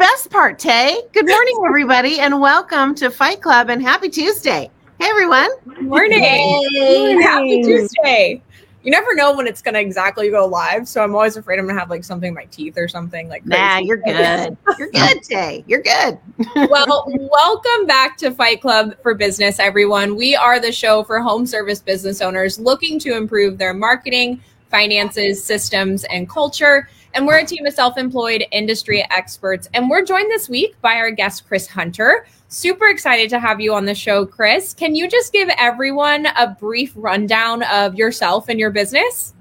it's the best part, Tay. Good morning, everybody, and welcome to Fight Club and happy Tuesday. Hey, everyone. Good Morning. Yay. Happy Tuesday. You never know when it's gonna exactly go live, so I'm always afraid I'm gonna have like something in my teeth or something like. Nah, you're good. You're good, Tay. You're good. well, welcome back to Fight Club for Business, everyone. We are the show for home service business owners looking to improve their marketing, finances, systems, and culture. And we're a team of self employed industry experts. And we're joined this week by our guest, Chris Hunter. Super excited to have you on the show, Chris. Can you just give everyone a brief rundown of yourself and your business?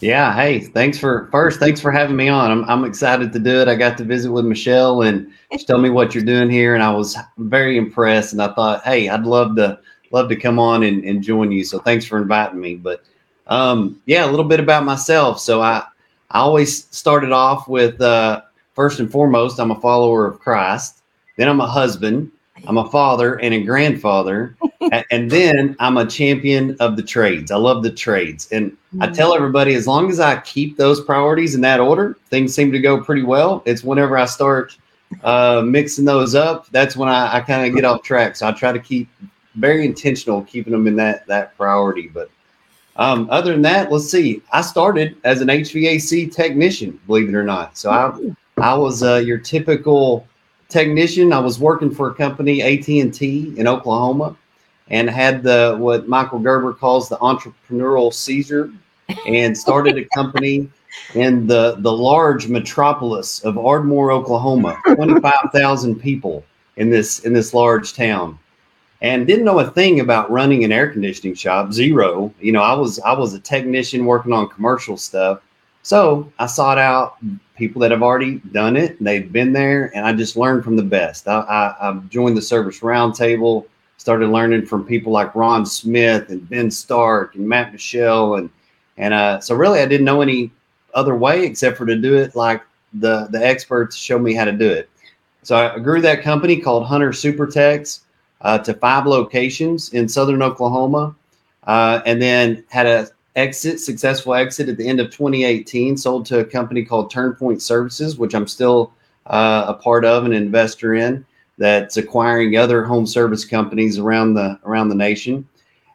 Yeah. Hey, thanks for first. Thanks for having me on. I'm, I'm excited to do it. I got to visit with Michelle and she told me what you're doing here, and I was very impressed. And I thought, hey, I'd love to love to come on and, and join you. So thanks for inviting me. But um, yeah, a little bit about myself. So I I always started off with uh, first and foremost, I'm a follower of Christ. Then I'm a husband. I'm a father and a grandfather, and then I'm a champion of the trades. I love the trades, and I tell everybody as long as I keep those priorities in that order, things seem to go pretty well. It's whenever I start uh, mixing those up, that's when I, I kind of get off track. So I try to keep very intentional keeping them in that that priority. But um, other than that, let's see. I started as an HVAC technician, believe it or not. So I I was uh, your typical technician. I was working for a company, AT and T, in Oklahoma, and had the what Michael Gerber calls the entrepreneurial seizure, and started a company in the the large metropolis of Ardmore, Oklahoma. Twenty five thousand people in this in this large town and didn't know a thing about running an air conditioning shop zero. You know i was i was a technician working on commercial stuff. So i sought out people that have already done it. They've been there and i just learned from the best. I, I, I joined the service roundtable started learning from people like ron smith and ben stark and Matt Michel and and uh, so really i didn't know any other way except for to do it like the the experts showed me how to do it. So i grew that company called Hunter Super Techs uh, to five locations in southern Oklahoma, uh, and then had a exit, successful exit at the end of 2018. Sold to a company called Turnpoint Services, which I'm still uh, a part of, an investor in. That's acquiring other home service companies around the around the nation.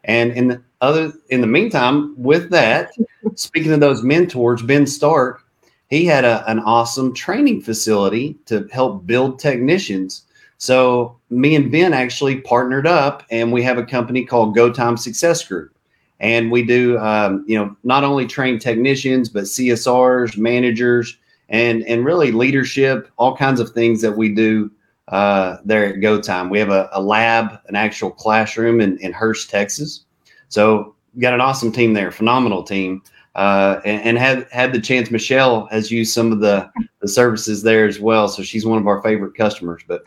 And in the other in the meantime, with that, speaking of those mentors, Ben Stark, he had a, an awesome training facility to help build technicians. So me and Ben actually partnered up, and we have a company called Go Time Success Group, and we do um, you know not only train technicians but CSRs, managers, and and really leadership, all kinds of things that we do uh, there at Go Time. We have a, a lab, an actual classroom in, in Hurst, Texas. So got an awesome team there, phenomenal team. Uh, and, and had had the chance. Michelle has used some of the, the services there as well, so she's one of our favorite customers. But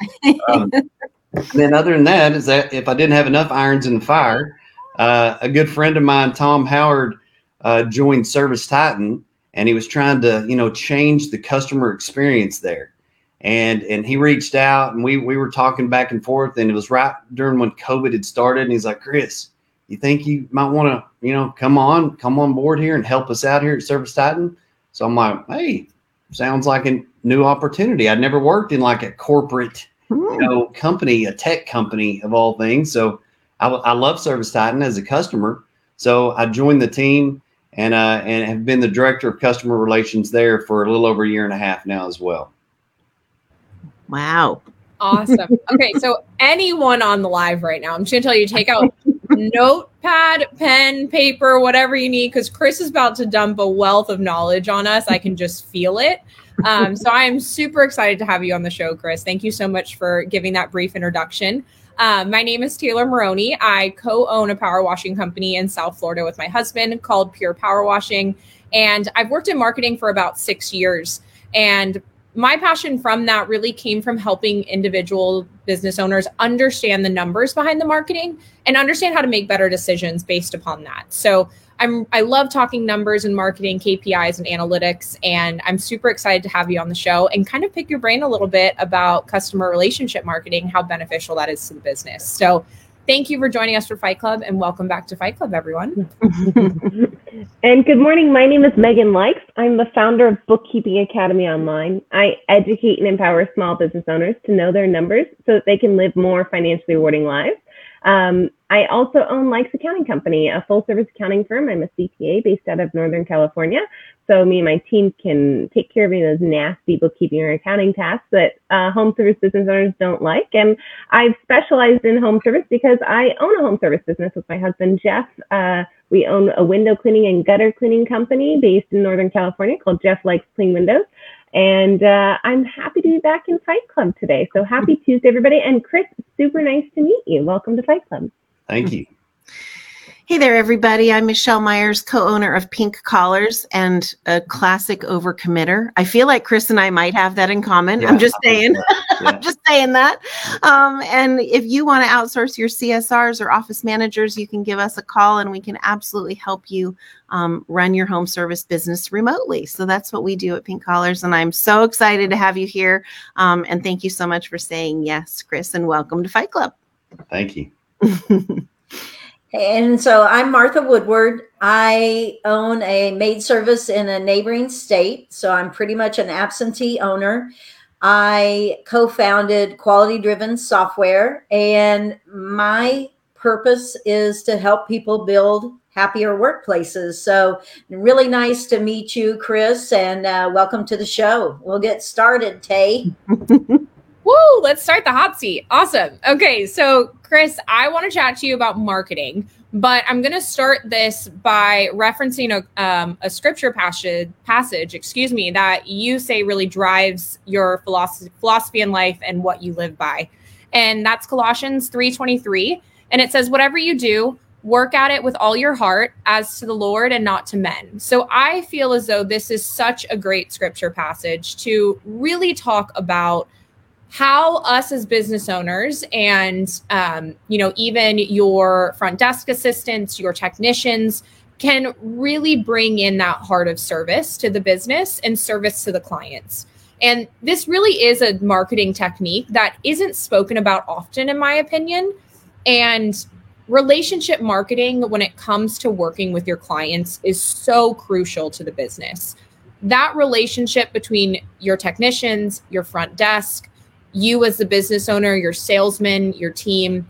um, then, other than that, is that if I didn't have enough irons in the fire, uh, a good friend of mine, Tom Howard, uh, joined Service Titan, and he was trying to you know change the customer experience there. And and he reached out, and we we were talking back and forth, and it was right during when COVID had started, and he's like, Chris you think you might want to, you know, come on, come on board here and help us out here at Service Titan? So I'm like, hey, sounds like a new opportunity. I'd never worked in like a corporate, you know, company, a tech company of all things. So I, I love Service Titan as a customer. So I joined the team and uh, and have been the director of customer relations there for a little over a year and a half now as well. Wow. Awesome. Okay, so anyone on the live right now, I'm just gonna tell you take out notepad, pen, paper, whatever you need, because Chris is about to dump a wealth of knowledge on us. I can just feel it. Um, so I am super excited to have you on the show, Chris. Thank you so much for giving that brief introduction. Um, my name is Taylor Maroney. I co-own a power washing company in South Florida with my husband called Pure Power Washing, and I've worked in marketing for about six years. And my passion from that really came from helping individual business owners understand the numbers behind the marketing and understand how to make better decisions based upon that. So I'm I love talking numbers and marketing, KPIs and analytics, and I'm super excited to have you on the show and kind of pick your brain a little bit about customer relationship marketing, how beneficial that is to the business. So thank you for joining us for Fight Club and welcome back to Fight Club, everyone. and good morning. My name is Megan Likes. I'm the founder of Bookkeeping Academy Online. I educate and empower small business owners to know their numbers so that they can live more financially rewarding lives. Um, I also own Likes Accounting Company, a full service accounting firm. I'm a CPA based out of Northern California. So me and my team can take care of any of those nasty bookkeeping or accounting tasks that uh, home service business owners don't like. And I've specialized in home service because I own a home service business with my husband, Jeff. Uh, we own a window cleaning and gutter cleaning company based in Northern California called Jeff Likes Clean Windows. And uh, I'm happy to be back in Fight Club today. So happy Tuesday, everybody. And Chris, super nice to meet you. Welcome to Fight Club. Thank you. Hey there, everybody. I'm Michelle Myers, co owner of Pink Collars and a classic overcommitter. I feel like Chris and I might have that in common. I'm just saying. Yeah. I'm just saying that. Um, and if you want to outsource your CSRs or office managers, you can give us a call and we can absolutely help you um, run your home service business remotely. So that's what we do at Pink Collars. And I'm so excited to have you here. Um, and thank you so much for saying yes, Chris, and welcome to Fight Club. Thank you. And so I'm Martha Woodward. I own a maid service in a neighboring state. So I'm pretty much an absentee owner. I co founded Quality Driven Software, and my purpose is to help people build happier workplaces. So, really nice to meet you, Chris, and uh, welcome to the show. We'll get started, Tay. Woo, let's start the hot seat. Awesome. Okay, so Chris, I want to chat to you about marketing, but I'm going to start this by referencing a, um, a scripture passage, passage, excuse me, that you say really drives your philosophy, philosophy in life and what you live by. And that's Colossians 3:23, and it says whatever you do, work at it with all your heart as to the Lord and not to men. So I feel as though this is such a great scripture passage to really talk about how us as business owners and um, you know even your front desk assistants your technicians can really bring in that heart of service to the business and service to the clients. And this really is a marketing technique that isn't spoken about often in my opinion. And relationship marketing when it comes to working with your clients is so crucial to the business. That relationship between your technicians your front desk you as the business owner, your salesman, your team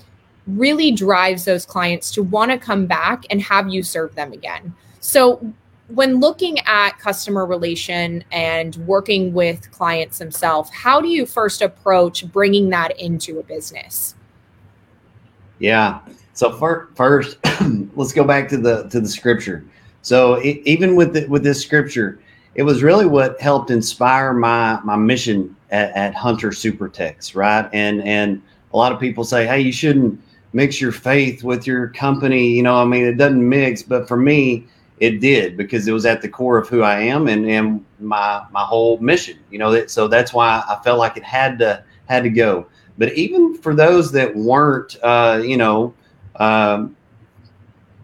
really drives those clients to want to come back and have you serve them again. So when looking at customer relation and working with clients themselves, how do you first approach bringing that into a business? Yeah. So fir- first, let's go back to the to the scripture. So e- even with the, with this scripture, it was really what helped inspire my my mission at, at Hunter Super Techs, right? And and a lot of people say, hey, you shouldn't mix your faith with your company. You know, I mean, it doesn't mix, but for me, it did because it was at the core of who I am and and my my whole mission. You know, that so that's why I felt like it had to had to go. But even for those that weren't, uh, you know, um,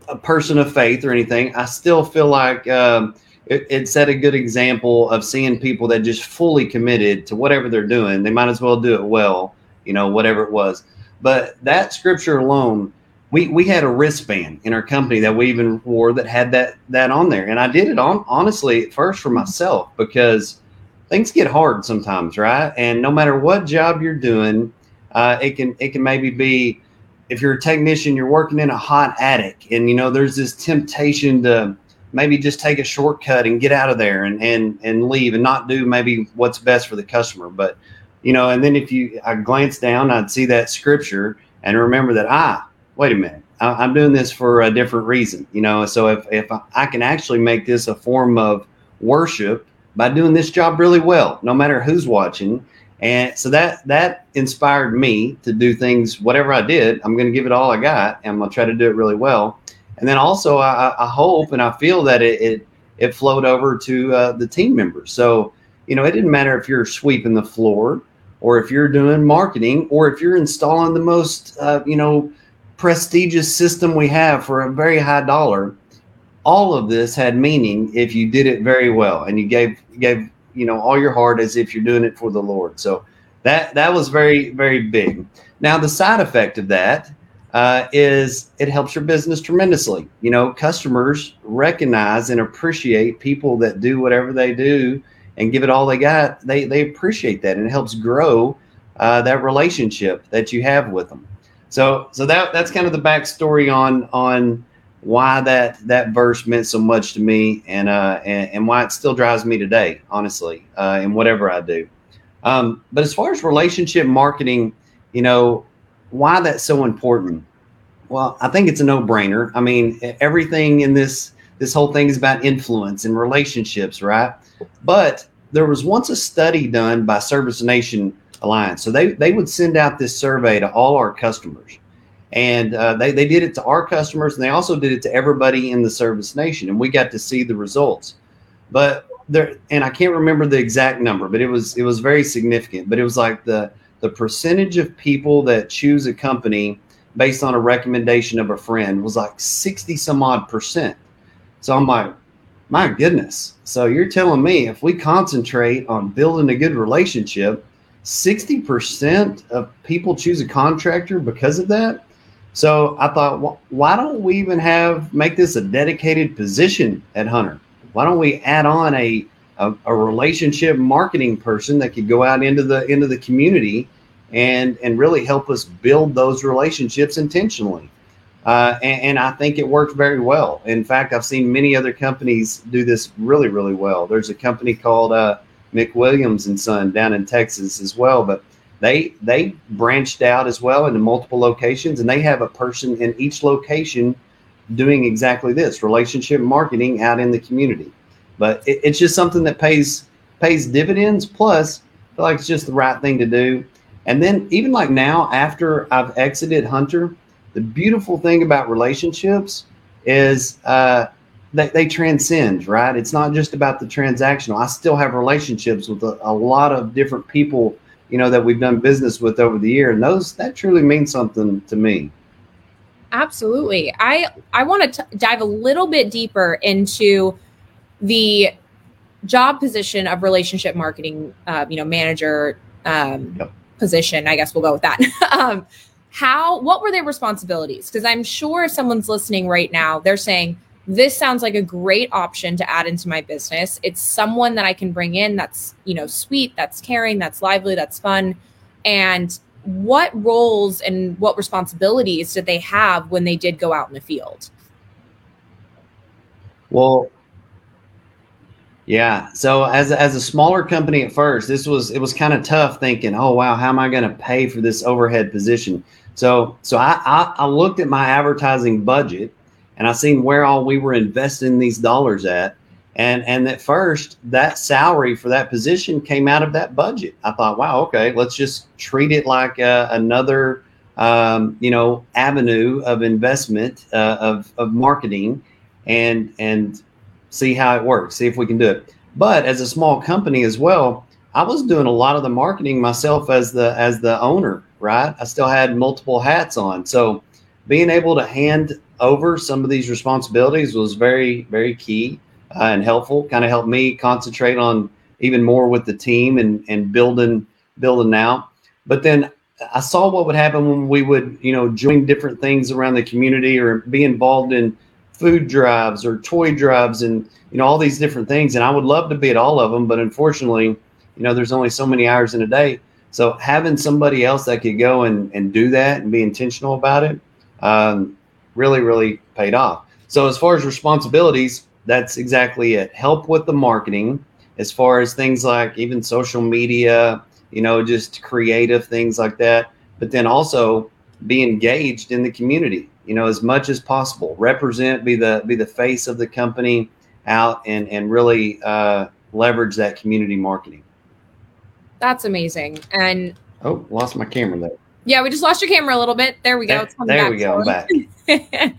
a person of faith or anything, I still feel like um, it, it set a good example of seeing people that just fully committed to whatever they're doing. They might as well do it well, you know, whatever it was. But that scripture alone, we we had a wristband in our company that we even wore that had that that on there, and I did it on honestly at first for myself because things get hard sometimes, right? And no matter what job you're doing, uh, it can it can maybe be if you're a technician, you're working in a hot attic, and you know there's this temptation to maybe just take a shortcut and get out of there and and and leave and not do maybe what's best for the customer. But you know, and then if you I glance down, I'd see that scripture and remember that ah, wait a minute, I, I'm doing this for a different reason. You know, so if if I can actually make this a form of worship by doing this job really well, no matter who's watching. And so that that inspired me to do things, whatever I did, I'm going to give it all I got, and I'm going to try to do it really well. And then also, I, I hope and I feel that it it, it flowed over to uh, the team members. So you know, it didn't matter if you're sweeping the floor or if you're doing marketing or if you're installing the most, uh, you know, prestigious system we have for a very high dollar. All of this had meaning if you did it very well and you gave gave you know all your heart as if you're doing it for the Lord. So that that was very very big. Now the side effect of that uh, is it helps your business tremendously. You know, customers recognize and appreciate people that do whatever they do and give it all they got. They they appreciate that, and it helps grow uh, that relationship that you have with them. So so that that's kind of the backstory on on why that that verse meant so much to me, and uh, and, and why it still drives me today, honestly, uh, in whatever I do. Um, but as far as relationship marketing, you know, why that's so important? Well, I think it's a no-brainer. I mean, everything in this this whole thing is about influence and relationships, right? But there was once a study done by Service Nation Alliance. So they they would send out this survey to all our customers, and uh, they they did it to our customers, and they also did it to everybody in the Service Nation, and we got to see the results. But there, and I can't remember the exact number, but it was it was very significant. But it was like the the percentage of people that choose a company based on a recommendation of a friend was like 60 some odd percent. So I'm like, my goodness. So you're telling me if we concentrate on building a good relationship, 60% of people choose a contractor because of that? So I thought, wh- why don't we even have make this a dedicated position at Hunter? Why don't we add on a, a, a relationship marketing person that could go out into the into the community and and really help us build those relationships intentionally. Uh, and, and, I think it worked very well. In fact, I've seen many other companies do this really, really well. There's a company called uh, McWilliams and Son down in Texas as well, but they they branched out as well into multiple locations, and they have a person in each location doing exactly this relationship marketing out in the community. But it, it's just something that pays pays dividends. Plus, I feel like it's just the right thing to do. And then even like now, after I've exited Hunter, the beautiful thing about relationships is uh, they, they transcend, right? It's not just about the transactional. I still have relationships with a, a lot of different people, you know, that we've done business with over the year, and those that truly means something to me. Absolutely. I I want to dive a little bit deeper into the job position of relationship marketing, uh, you know, manager um, yep. Position. I guess we'll go with that. um, how what were their responsibilities because i'm sure if someone's listening right now they're saying this sounds like a great option to add into my business it's someone that i can bring in that's you know sweet that's caring that's lively that's fun and what roles and what responsibilities did they have when they did go out in the field well yeah so as as a smaller company at first this was it was kind of tough thinking oh wow how am i going to pay for this overhead position so so I, I, I looked at my advertising budget and I seen where all we were investing these dollars at. And and at first that salary for that position came out of that budget. I thought, wow, okay, let's just treat it like uh, another um, you know avenue of investment uh, of of marketing and and see how it works, see if we can do it. But as a small company as well, I was doing a lot of the marketing myself as the as the owner right? I still had multiple hats on. So being able to hand over some of these responsibilities was very, very key uh, and helpful. Kind of helped me concentrate on even more with the team and, and building, building out. But then I saw what would happen when we would, you know, join different things around the community or be involved in food drives or toy drives and, you know, all these different things. And I would love to be at all of them, but unfortunately, you know, there's only so many hours in a day. So having somebody else that could go and, and do that and be intentional about it um, really, really paid off. So as far as responsibilities, that's exactly it. Help with the marketing as far as things like even social media, you know, just creative things like that. But then also be engaged in the community, you know, as much as possible. Represent, be the be the face of the company out and and really uh, leverage that community marketing. That's amazing. And oh, lost my camera there. Yeah, we just lost your camera a little bit. There we go. There, there we go. I'm back.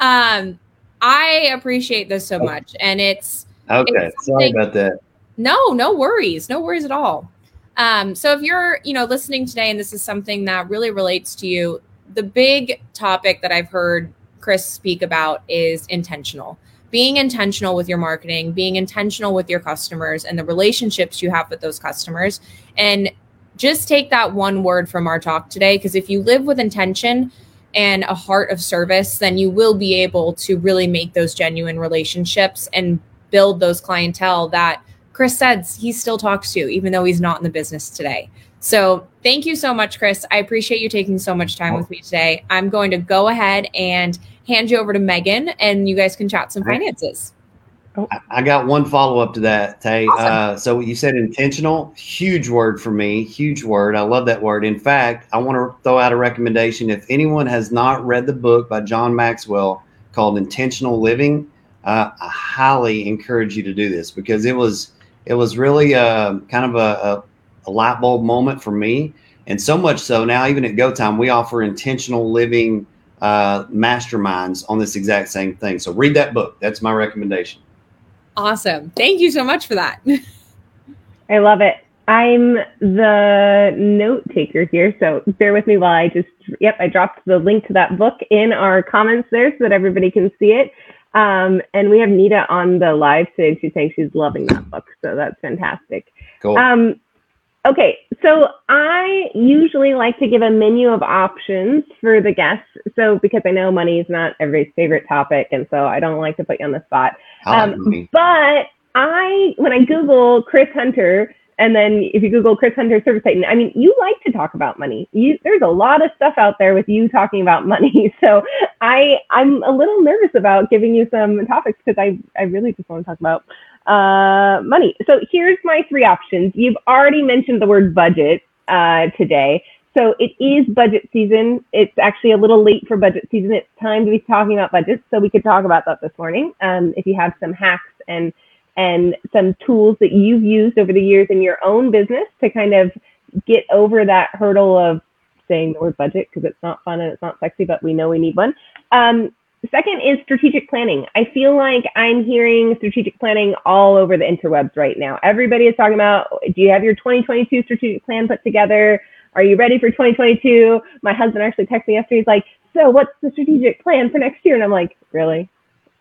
um, I appreciate this so much, and it's okay. it's Sorry about that. No, no worries. No worries at all. Um, so if you're, you know, listening today and this is something that really relates to you, the big topic that I've heard Chris speak about is intentional. Being intentional with your marketing, being intentional with your customers and the relationships you have with those customers. And just take that one word from our talk today because if you live with intention and a heart of service, then you will be able to really make those genuine relationships and build those clientele that Chris says he still talks to, even though he's not in the business today. So thank you so much, Chris. I appreciate you taking so much time with me today. I'm going to go ahead and hand you over to Megan, and you guys can chat some finances. I- I got one follow up to that, Tay. Awesome. Uh, so you said intentional, huge word for me, huge word. I love that word. In fact, I want to throw out a recommendation. If anyone has not read the book by John Maxwell called Intentional Living, uh, I highly encourage you to do this because it was it was really uh, kind of a, a, a light bulb moment for me, and so much so now even at Go Time we offer intentional living uh, masterminds on this exact same thing. So read that book. That's my recommendation. Awesome. Thank you so much for that. I love it. I'm the note taker here, so bear with me while I just, yep, I dropped the link to that book in our comments there so that everybody can see it. Um, and we have Nita on the live today. She's saying she's loving that book, so that's fantastic. Cool. Um, okay, so I usually like to give a menu of options for the guests. So because I know money is not everybody's favorite topic, and so I don't like to put you on the spot. Um, but I, when I Google Chris Hunter, and then if you Google Chris Hunter Service Titan, I mean, you like to talk about money. You, there's a lot of stuff out there with you talking about money. So I, I'm a little nervous about giving you some topics because I, I really just want to talk about uh, money. So here's my three options. You've already mentioned the word budget uh, today. So it is budget season. It's actually a little late for budget season. It's time to be talking about budgets. So we could talk about that this morning. Um, if you have some hacks and and some tools that you've used over the years in your own business to kind of get over that hurdle of saying the word budget because it's not fun and it's not sexy, but we know we need one. Um, second is strategic planning. I feel like I'm hearing strategic planning all over the interwebs right now. Everybody is talking about do you have your 2022 strategic plan put together? Are you ready for 2022? My husband actually texted me yesterday. He's like, So, what's the strategic plan for next year? And I'm like, Really?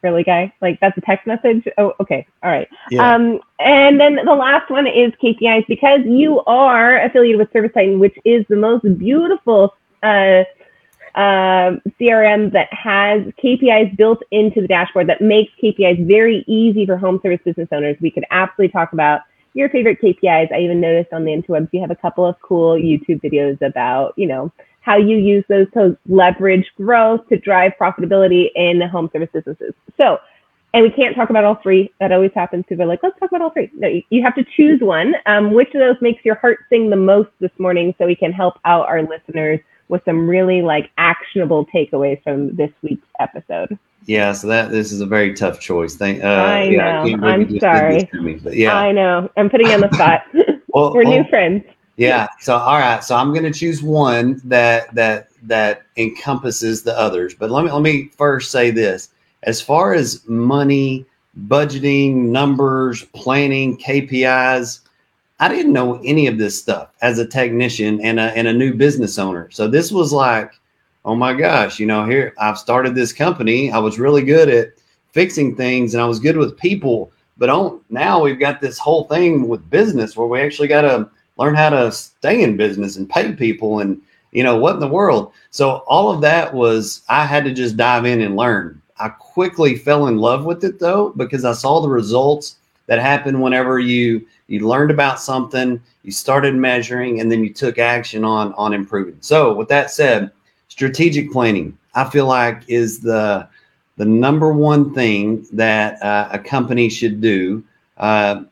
Really, guy? Like, that's a text message? Oh, okay. All right. Yeah. Um, and then the last one is KPIs because you are affiliated with Service Titan, which is the most beautiful uh, um CRM that has KPIs built into the dashboard that makes KPIs very easy for home service business owners. We could absolutely talk about your favorite KPIs. I even noticed on the interwebs you have a couple of cool YouTube videos about, you know, how you use those to leverage growth to drive profitability in home service businesses. So, and we can't talk about all three. That always happens because they're like, let's talk about all three. No, you, you have to choose one. Um, which of those makes your heart sing the most this morning so we can help out our listeners with some really like actionable takeaways from this week's episode? Yeah, so that this is a very tough choice. Thank. Uh, I yeah, know. can't believe I'm you just did sorry. me, but yeah, I know. I'm putting you on the spot. well, We're well, new friends. yeah. So all right, so I'm going to choose one that that that encompasses the others. But let me let me first say this: as far as money, budgeting, numbers, planning, KPIs, I didn't know any of this stuff as a technician and a and a new business owner. So this was like, oh my gosh, you know, here I've started this company. I was really good at fixing things and I was good with people. But on now we've got this whole thing with business where we actually got to learn how to stay in business and pay people and you know what in the world. So all of that was I had to just dive in and learn. I quickly fell in love with it though because I saw the results that happened whenever you you learned about something, you started measuring, and then you took action on on improving. So with that said, strategic planning I feel like is the the number one thing that uh, a company should do. Uh,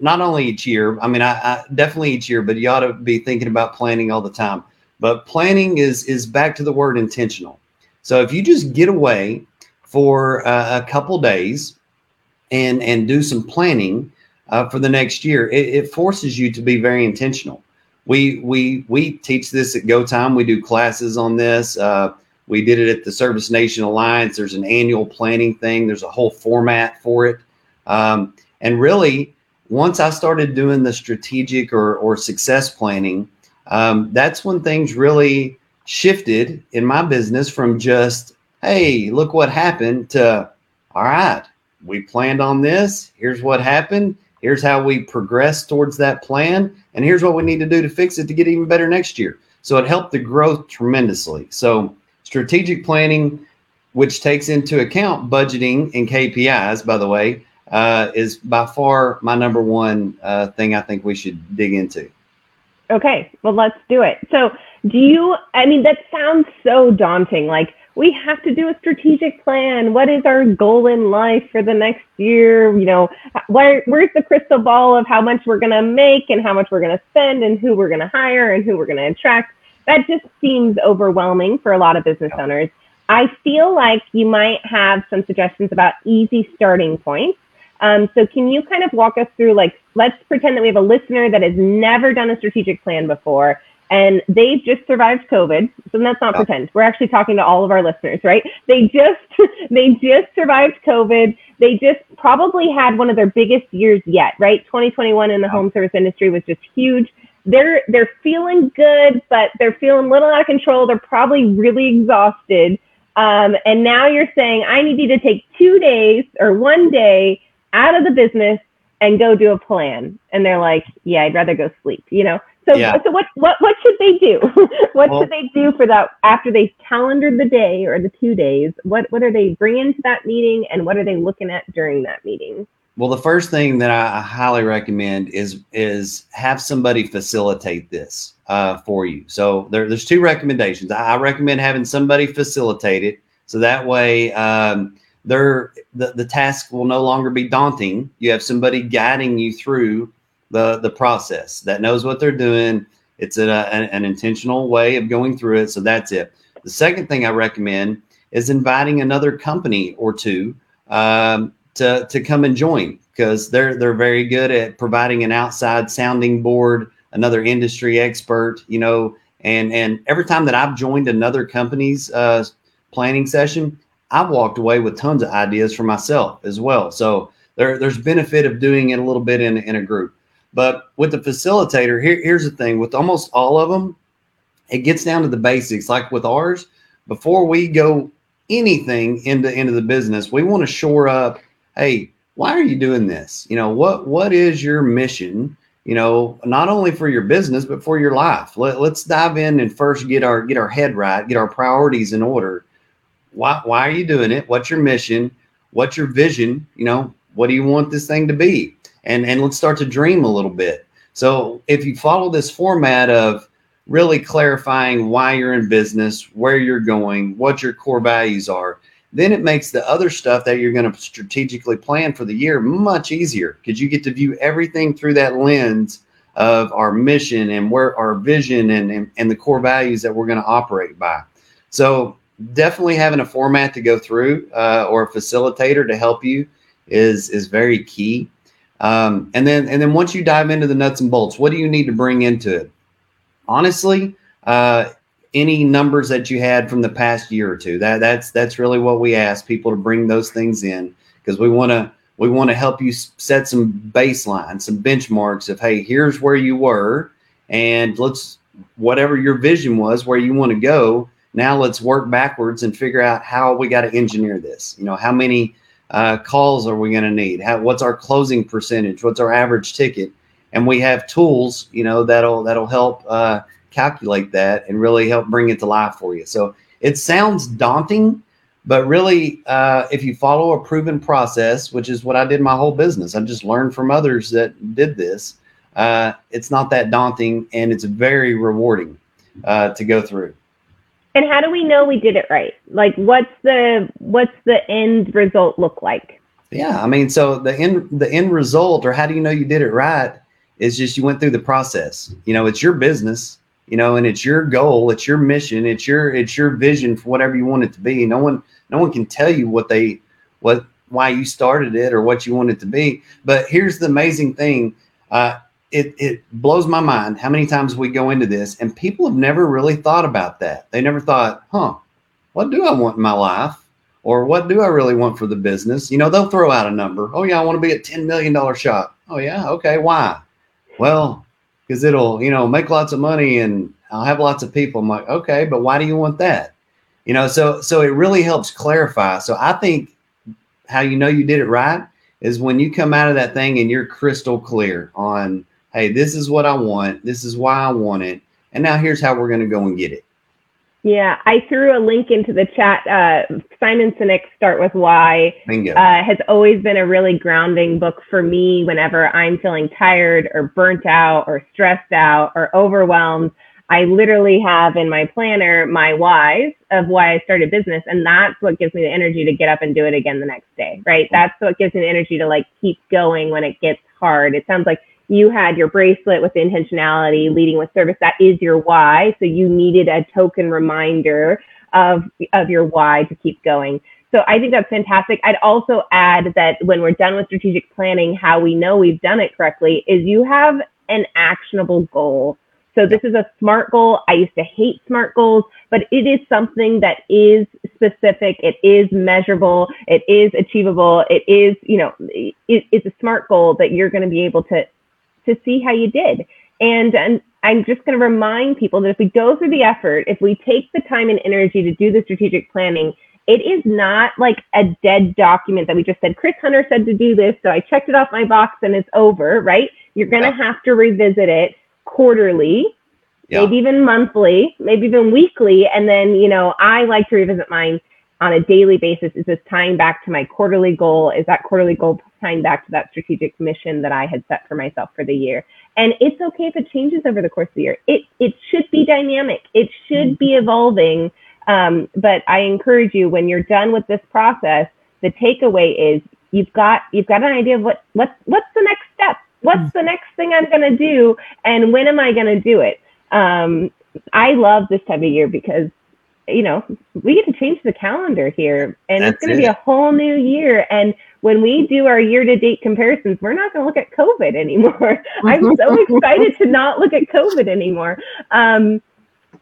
not only each year, I mean, I, I definitely each year, but you ought to be thinking about planning all the time. But planning is is back to the word intentional. So if you just get away for uh, a couple days and and do some planning uh, for the next year, it, it forces you to be very intentional. We we we teach this at Go Time. We do classes on this. Uh, we did it at the Service Nation Alliance. There's an annual planning thing. There's a whole format for it, um, and really, once I started doing the strategic or, or success planning, um, that's when things really shifted in my business from just, hey, look what happened to, all right, we planned on this. Here's what happened. Here's how we progress towards that plan. And here's what we need to do to fix it to get even better next year. So it helped the growth tremendously. So strategic planning, which takes into account budgeting and KPIs, by the way, uh, is by far my number one uh, thing I think we should dig into. Okay, well, let's do it. So, do you, I mean, that sounds so daunting. Like, we have to do a strategic plan. What is our goal in life for the next year? You know, where, where's the crystal ball of how much we're going to make and how much we're going to spend and who we're going to hire and who we're going to attract? That just seems overwhelming for a lot of business owners. I feel like you might have some suggestions about easy starting points. Um, so can you kind of walk us through like, let's pretend that we have a listener that has never done a strategic plan before and they've just survived COVID. So let's not Yeah. pretend. We're actually talking to all of our listeners, right? They just they just survived COVID. They just probably had one of their biggest years yet, right? 2021 in the home service industry was just huge. They're they're feeling good, but they're feeling a little out of control. They're probably really exhausted. Um, and now you're saying I need you to take two days or one day out of the business and go do a plan. And they're like, yeah, I'd rather go sleep, you know? So, Yeah. so what, what, what should they do? what Well- should they do for that after they've calendared the day or the two days? What, what are they bringing to that meeting and what are they looking at during that meeting? Well, the first thing that I I highly recommend is is have somebody facilitate this uh, for you. So there, there's two recommendations. I, I recommend having somebody facilitate it, so that way um, they're, the the task will no longer be daunting. You have somebody guiding you through the the process that knows what they're doing. It's a, an, an intentional way of going through it. So that's it. The second thing I recommend is inviting another company or two um, to to come and join because they're they're very good at providing an outside sounding board, another industry expert, you know. And and every time that I've joined another company's uh, planning session, I've walked away with tons of ideas for myself as well. So there there's benefit of doing it a little bit in in a group. But with the facilitator, here, here's the thing: with almost all of them, it gets down to the basics. Like with ours, before we go anything into into the business, we want to shore up. Hey, why are you doing this? You know what what is your mission? You know, not only for your business but for your life. Let, let's dive in and first get our get our head right, get our priorities in order. Why why are you doing it? What's your mission? What's your vision? You know, what do you want this thing to be? And and let's start to dream a little bit. So if you follow this format of really clarifying why you're in business, where you're going, what your core values are, then it makes the other stuff that you're going to strategically plan for the year much easier because you get to view everything through that lens of our mission and where our vision and, and, and the core values that we're going to operate by. So definitely having a format to go through uh, or a facilitator to help you is is very key. Um, and then and then once you dive into the nuts and bolts, what do you need to bring into it? Honestly, uh, any numbers that you had from the past year or two. That that's that's really what we ask people to bring those things in because we want to we want to help you set some baselines, some benchmarks of hey, here's where you were, and let's whatever your vision was, where you want to go. Now let's work backwards and figure out how we got to engineer this. You know, how many uh, calls are we going to need? How, what's our closing percentage? What's our average ticket? And we have tools, you know, that'll that'll help uh, calculate that and really help bring it to life for you. So it sounds daunting, but really, uh, if you follow a proven process, which is what I did my whole business, I just learned from others that did this. Uh, it's not that daunting, and it's very rewarding uh, to go through. And how do we know we did it right? Like, what's the what's the end result look like? Yeah, I mean, so the end the end result, or how do you know you did it right, is just you went through the process. You know, it's your business, you know, and it's your goal, it's your mission, it's your it's your vision for whatever you want it to be. No one no one can tell you what they what why you started it or what you want it to be. But here's the amazing thing. Uh, it, it blows my mind how many times we go into this and people have never really thought about that. They never thought, huh, what do I want in my life? Or what do I really want for the business? You know, they'll throw out a number. Oh, yeah, I want to be a $10 million shop. Oh yeah, okay. Why? Well, because it'll you know make lots of money and I'll have lots of people. I'm like, okay, but why do you want that? You know, so so it really helps clarify. So I think how you know you did it right is when you come out of that thing and you're crystal clear on, hey, this is what I want, this is why I want it, and now here's how we're going to go and get it. Yeah, I threw a link into the chat. Uh, Simon Sinek's Start With Why uh, has always been a really grounding book for me whenever I'm feeling tired or burnt out or stressed out or overwhelmed. I literally have in my planner my whys of why I started business, and that's what gives me the energy to get up and do it again the next day, right? That's what gives me the energy to like keep going when it gets hard. It sounds like you had your bracelet with intentionality, leading with service. That is your why. So you needed a token reminder of of your why to keep going. So I think that's fantastic. I'd also add that when we're done with strategic planning, how we know we've done it correctly is you have an actionable goal. So this is a SMART goal. I used to hate SMART goals, but it is something that is specific. It is measurable. It is achievable. It is, you know, it, it's a SMART goal that you're going to be able to to see how you did. And, and I'm just going to remind people that if we go through the effort, if we take the time and energy to do the strategic planning, it is not like a dead document that we just said, Chris Hunter said to do this. So I checked it off my box and it's over, right? You're going to have to revisit it quarterly, Yeah. maybe even monthly, maybe even weekly. And then, you know, I like to revisit mine on a daily basis. Is this tying back to my quarterly goal? Is that quarterly goal tying back to that strategic mission that I had set for myself for the year? And it's okay if it changes over the course of the year. It it should be dynamic. It should be evolving. Um, but I encourage you when you're done with this process, the takeaway is you've got you've got an idea of what what's what's the next step. What's the next thing I'm going to do, and when am I going to do it? Um, I love this time of year because you know we get to change the calendar here, and That's it's going to be a whole new year. And when we do our year-to-date comparisons, we're not going to look at COVID anymore. I'm so excited to not look at COVID anymore. Um,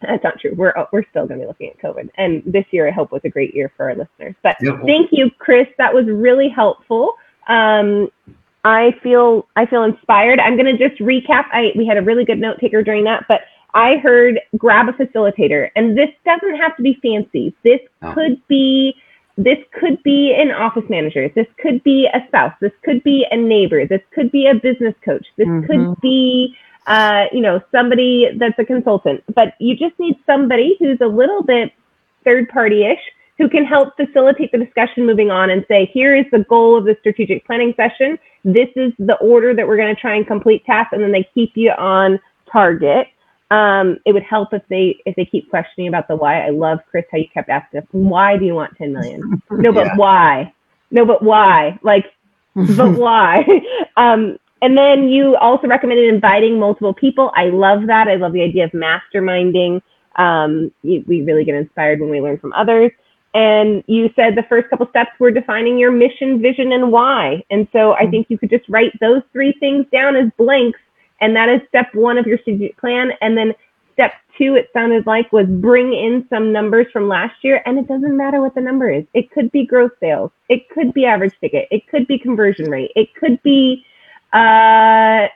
that's not true. We're we're still going to be looking at COVID, and this year I hope was a great year for our listeners. But Yep. thank you, Chris. That was really helpful. Um, I feel I feel inspired. I'm going to just recap. I we had a really good note taker during that, but I heard grab a facilitator, and this doesn't have to be fancy. This No. could be this could be an office manager. This could be a spouse. This could be a neighbor. This could be a business coach. This could Mhm. be uh, you know somebody that's a consultant. But you just need somebody who's a little bit third party ish who can help facilitate the discussion moving on and say, here is the goal of the strategic planning session. This is the order that we're going to try and complete tasks, and then they keep you on target. Um, it would help if they if they keep questioning about the why. I love Chris how you kept asking, why do you want 10 million? No, but Yeah. why? No, but why? Like, but why? um, and then you also recommended inviting multiple people. I love that. I love the idea of masterminding. Um, you, we really get inspired when we learn from others. And you said the first couple steps were defining your mission, vision, and why. And so I think you could just write those three things down as blanks. And that is step one of your strategic plan. And then step two, it sounded like, was bring in some numbers from last year. And it doesn't matter what the number is. It could be gross sales. It could be average ticket. It could be conversion rate. It could be uh,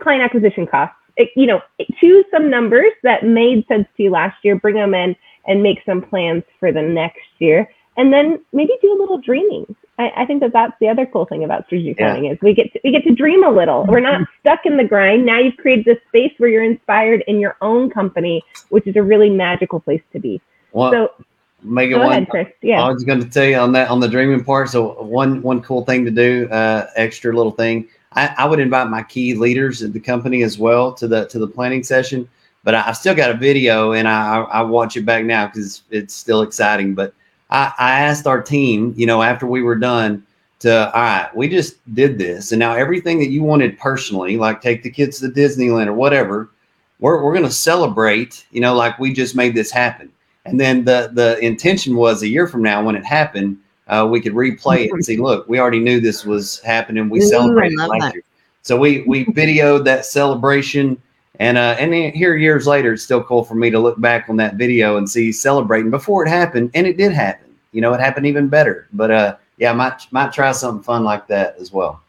client acquisition costs. It, you know, choose some numbers that made sense to you last year, bring them in, and make some plans for the next year, and then maybe do a little dreaming. I, I think that that's the other cool thing about strategic Yeah. planning is we get to, we get to dream a little. We're not stuck in the grind. Now you've created this space where you're inspired in your own company, which is a really magical place to be. Well, So Megan, go one, ahead, Chris. Yeah. I was going to tell you on that on the dreaming part. So one one cool thing to do, uh, extra little thing. I, I would invite my key leaders at the company as well to the to the planning session. But I, I've still got a video, and I I I watch it back now because it's still exciting. But I, I asked our team, you know, after we were done, to all right, we just did this, and now everything that you wanted personally, like take the kids to Disneyland or whatever, we're we're going to celebrate. You know, like we just made this happen. And then the the intention was a year from now when it happened, uh, we could replay it and see, look, we already knew this was happening. We Ooh, celebrated love last that. year. So we we videoed that celebration. And uh, and here years later, it's still cool for me to look back on that video and see celebrating before it happened, and it did happen. You know, it happened even better. But uh, yeah, might might try something fun like that as well.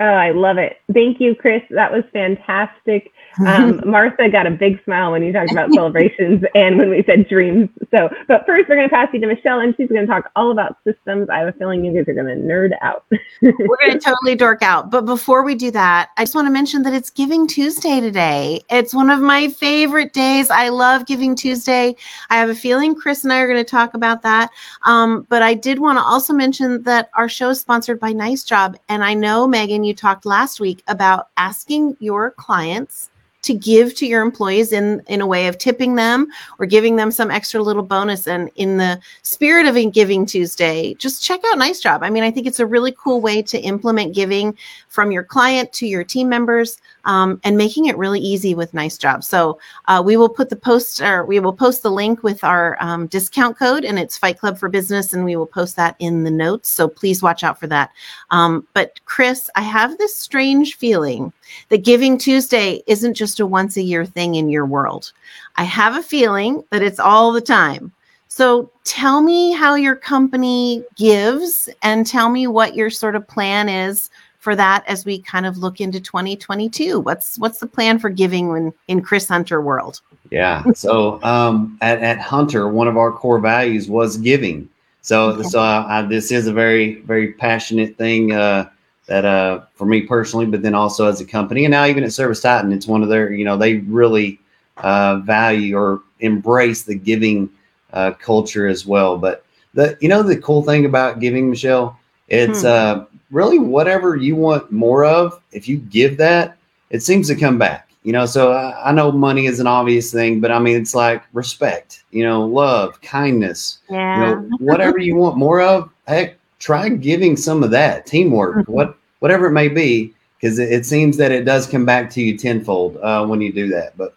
Oh, I love it. Thank you, Chris. That was fantastic. Um, Martha got a big smile when you talked about celebrations and when we said dreams. So, but first, we're going to pass you to Michelle, and she's going to talk all about systems. I have a feeling you guys are going to nerd out. We're going to totally dork out. But before we do that, I just want to mention that it's Giving Tuesday today. It's one of my favorite days. I love Giving Tuesday. I have a feeling Chris and I are going to talk about that. Um, but I did want to also mention that our show is sponsored by Nice Job. And I know, Megan, you talked last week about asking your clients to give to your employees in in a way of tipping them or giving them some extra little bonus. And in the spirit of giving tuesday just check out NiceJob. I mean i think it's a really cool way to implement giving from your client to your team members um, and making it really easy with NiceJob so uh, we will put the post or we will post the link with our um, discount code and it's fight club for business and we will post that in the notes so please watch out for that um, but chris i have this strange feeling that Giving Tuesday isn't just a once a year thing in your world. I have a feeling that it's all the time. So tell me how your company gives and tell me what your sort of plan is for that as we kind of look into 2022. What's what's the plan for giving when in Chris Hunter world? Yeah. So um, at, at Hunter, one of our core values was giving. So Okay. so I, this is a very very passionate thing uh, that uh, for me personally, but then also as a company, and now even at Service Titan, it's one of their you know they really uh, value or embrace the giving uh, culture as well. But the you know the cool thing about giving, Michelle, it's Hmm. uh, really whatever you want more of. If you give that, it seems to come back. You know, so I, I know money is an obvious thing, but I mean it's like respect, you know, love, kindness, Yeah. you know, whatever you want more of. Heck, try giving some of that teamwork, Mhm. what whatever it may be, because it, it seems that it does come back to you tenfold uh, when you do that. But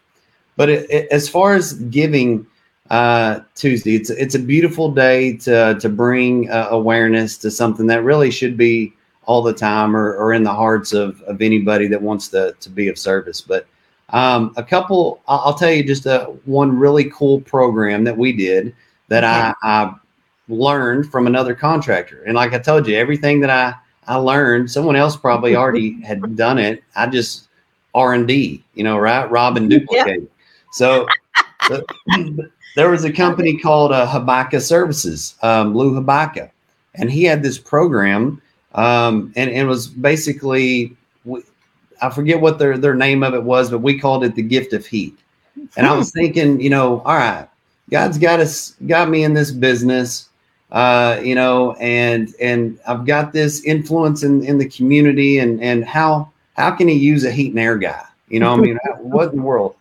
but it, it, as far as giving uh, Tuesday, it's it's a beautiful day to to bring uh, awareness to something that really should be all the time or, or in the hearts of, of anybody that wants to to be of service. But um, a couple, I'll, tell you just a, one really cool program that we did that I, I learned from another contractor. And like I told you, everything that I, I learned, someone else probably already had done it. I just R and D, you know, right? Rob and duplicate. So there was a company called uh, Habakkuk Services, um, Lou Habaka, and he had this program, um, and, and it was basically, we- I forget what their, their name of it was, but we called it the gift of heat. And I was thinking, you know, all right, God's got us, got me in this business, uh, you know, and and I've got this influence in, in the community, and and how how can he use a heat and air guy? You know, I mean, what in the world?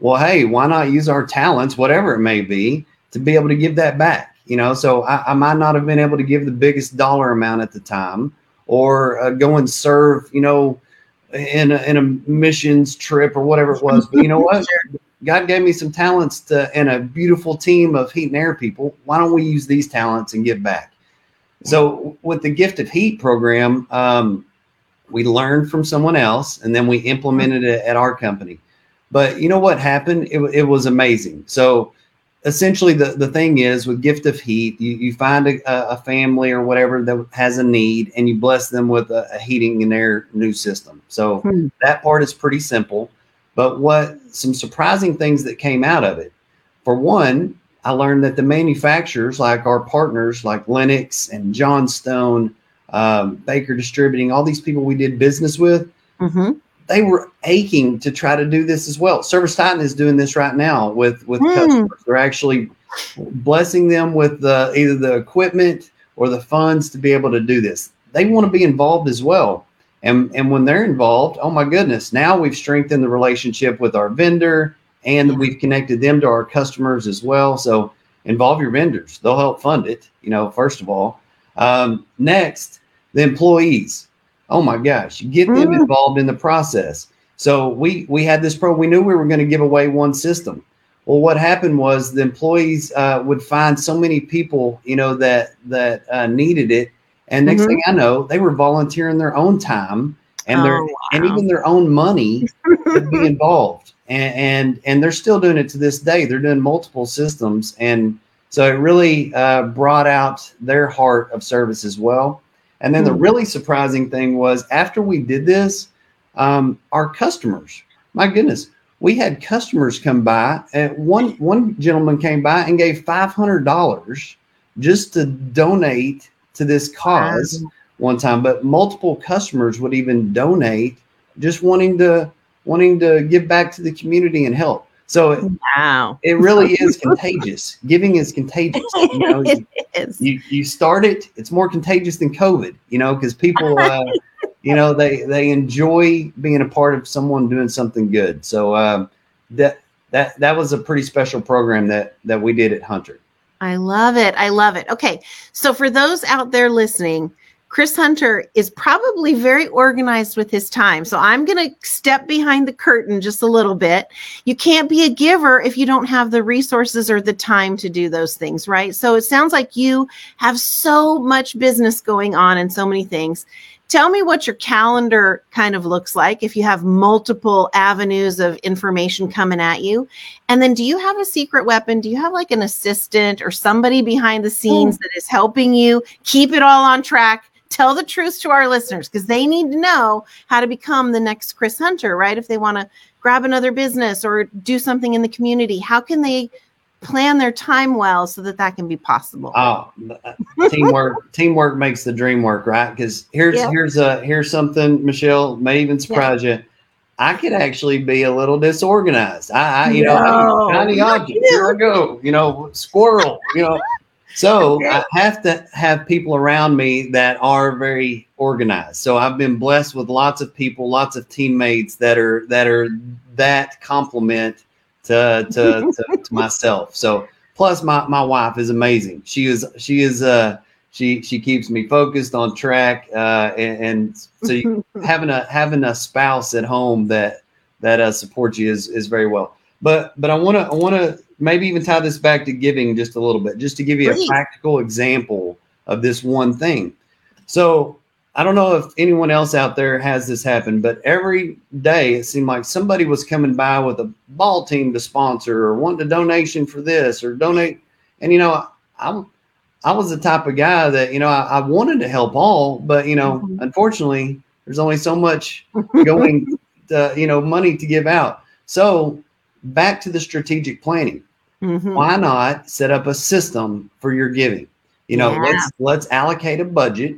Well, hey, why not use our talents, whatever it may be, to be able to give that back? You know, so I, I might not have been able to give the biggest dollar amount at the time, or uh, go and serve, you know, in a, in a missions trip or whatever it was. But you know what? God gave me some talents to, and a beautiful team of heat and air people. Why don't we use these talents and give back? So with the gift of heat program, um, we learned from someone else and then we implemented it at our company. But you know what happened? It, it was amazing. So essentially the, the thing is with gift of heat, you, you find a, a family or whatever that has a need and you bless them with a, a heating and air new system. So Hmm. that part is pretty simple. But what some surprising things that came out of it. For one, I learned that the manufacturers, like our partners, like Lennox and Johnstone, um, Baker Distributing, all these people we did business with, Mhm. They were aching to try to do this as well. Service Titan is doing this right now with with Hmm. customers. They're actually blessing them with the, either the equipment or the funds to be able to do this. They want to be involved as well. And, and when they're involved, oh my goodness, now we've strengthened the relationship with our vendor and we've connected them to our customers as well. So involve your vendors. They'll help fund it, you know, first of all. Um, next, the employees. Oh my gosh, get them Mm. involved in the process. So we we had this pro. We knew we were going to give away one system. Well, what happened was the employees uh, would find so many people, you know, that that uh, needed it, and next Mhm. thing I know, they were volunteering their own time and their Oh, and even their own money to be involved. And, and and they're still doing it to this day. They're doing multiple systems, and so it really uh, brought out their heart of service as well. And then the Hmm. really surprising thing was after we did this, um, our customers, my goodness, we had customers come by and one one gentleman came by and gave five hundred dollars just to donate to this cause one time. But multiple customers would even donate just wanting to wanting to give back to the community and help. So it, Wow. it really is contagious. Giving is contagious. You know, it is. you you start it it's more contagious than covid you know because people uh, you know they they enjoy being a part of someone doing something good so um, that that that was a pretty special program that that we did at hunter I love it. I love it. Okay. So for those out there listening, Chris Hunter is probably very organized with his time. So I'm going to step behind the curtain just a little bit. You can't be a giver if you don't have the resources or the time to do those things, right? So it sounds like you have so much business going on and so many things. Tell me what your calendar kind of looks like if you have multiple avenues of information coming at you. And then do you have a secret weapon? Do you have like an assistant or somebody behind the scenes oh. that is helping you keep it all on track? Tell the truth to our listeners because they need to know how to become the next Chris Hunter, right? If they want to grab another business or do something in the community, how can they plan their time well so that that can be possible? oh teamwork teamwork makes the dream work right because here's Yeah. here's a here's something michelle may even surprise you I could actually be a little disorganized. I, I you know, No. I'm a tiny Look object. Here I go. You know, squirrel. You know, So Okay. I have to have people around me that are very organized. So I've been blessed with lots of people, lots of teammates that are that are that complement to to, to, to myself. So plus my my wife is amazing. She is she is uh she she keeps me focused on track uh and, and so you, having a having a spouse at home that that uh, supports you is is very well. But but I want to I want to maybe even tie this back to giving just a little bit, just to give you Please. a practical example of this one thing. So I don't know if anyone else out there has this happen, but every day it seemed like somebody was coming by with a ball team to sponsor or wanting a donation for this or donate. And you know, I'm I was the type of guy that you know I, I wanted to help all, but you know, Mhm. unfortunately, there's only so much going, to, you know, money to give out. So back to the strategic planning Mhm. why not set up a system for your giving? You know Yeah. let's let's allocate a budget.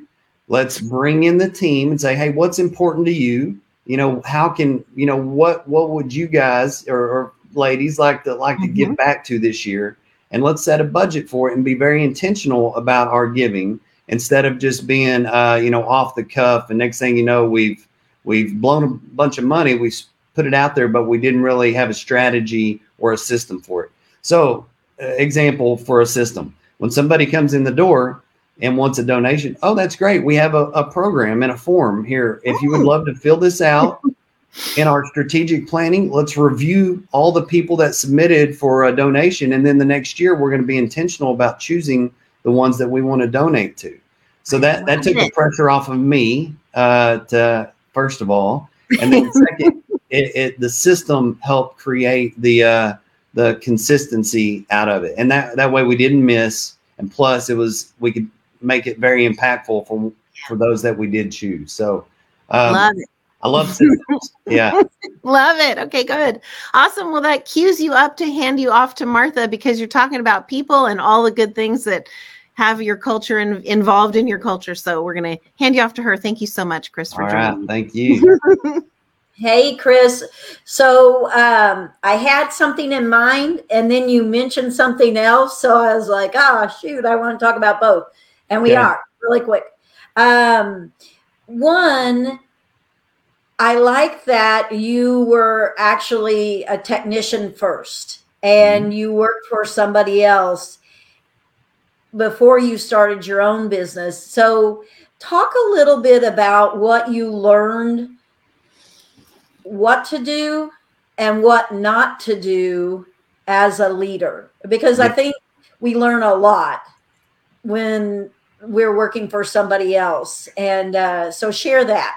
Let's bring in the team and say hey what's important to you? You know how can you know what what would you guys or, or ladies like to like to give back to this year? And let's set a budget for it and be very intentional about our giving instead of just being uh you know off the cuff. And next thing you know we've we've blown a bunch of money. We've put it out there but we didn't really have a strategy or a system for it so, uh, example for a system when somebody comes in the door and wants a donation, oh, that's great. We have a, a program and a form here. If you would love to fill this out in our strategic planning, let's review all the people that submitted for a donation. And then the next year, we're going to be intentional about choosing the ones that we want to donate to. So that, that took the pressure off of me, uh, to, first of all. And then second, it, it, the system helped create the, uh, the consistency out of it. And that, that way we didn't miss. And plus it was, we could make it very impactful for, for those that we did choose. So, um, Love it. I love systems. yeah. Love it. Okay, good. Awesome. Well, that cues you up to hand you off to Martha because you're talking about people and all the good things that have your culture in, involved in your culture. So we're going to hand you off to her. Thank you so much, Chris, for All joining. right. Thank you. Hey, Chris. So um, I had something in mind, and then you mentioned something else. So I was like, oh, shoot, I want to talk about both. And we Okay. are really quick. Um, one, I like that you were actually a technician first and you worked for somebody else before you started your own business. So, talk a little bit about what you learned what to do and what not to do as a leader because i think we learn a lot when we're working for somebody else and uh, so share that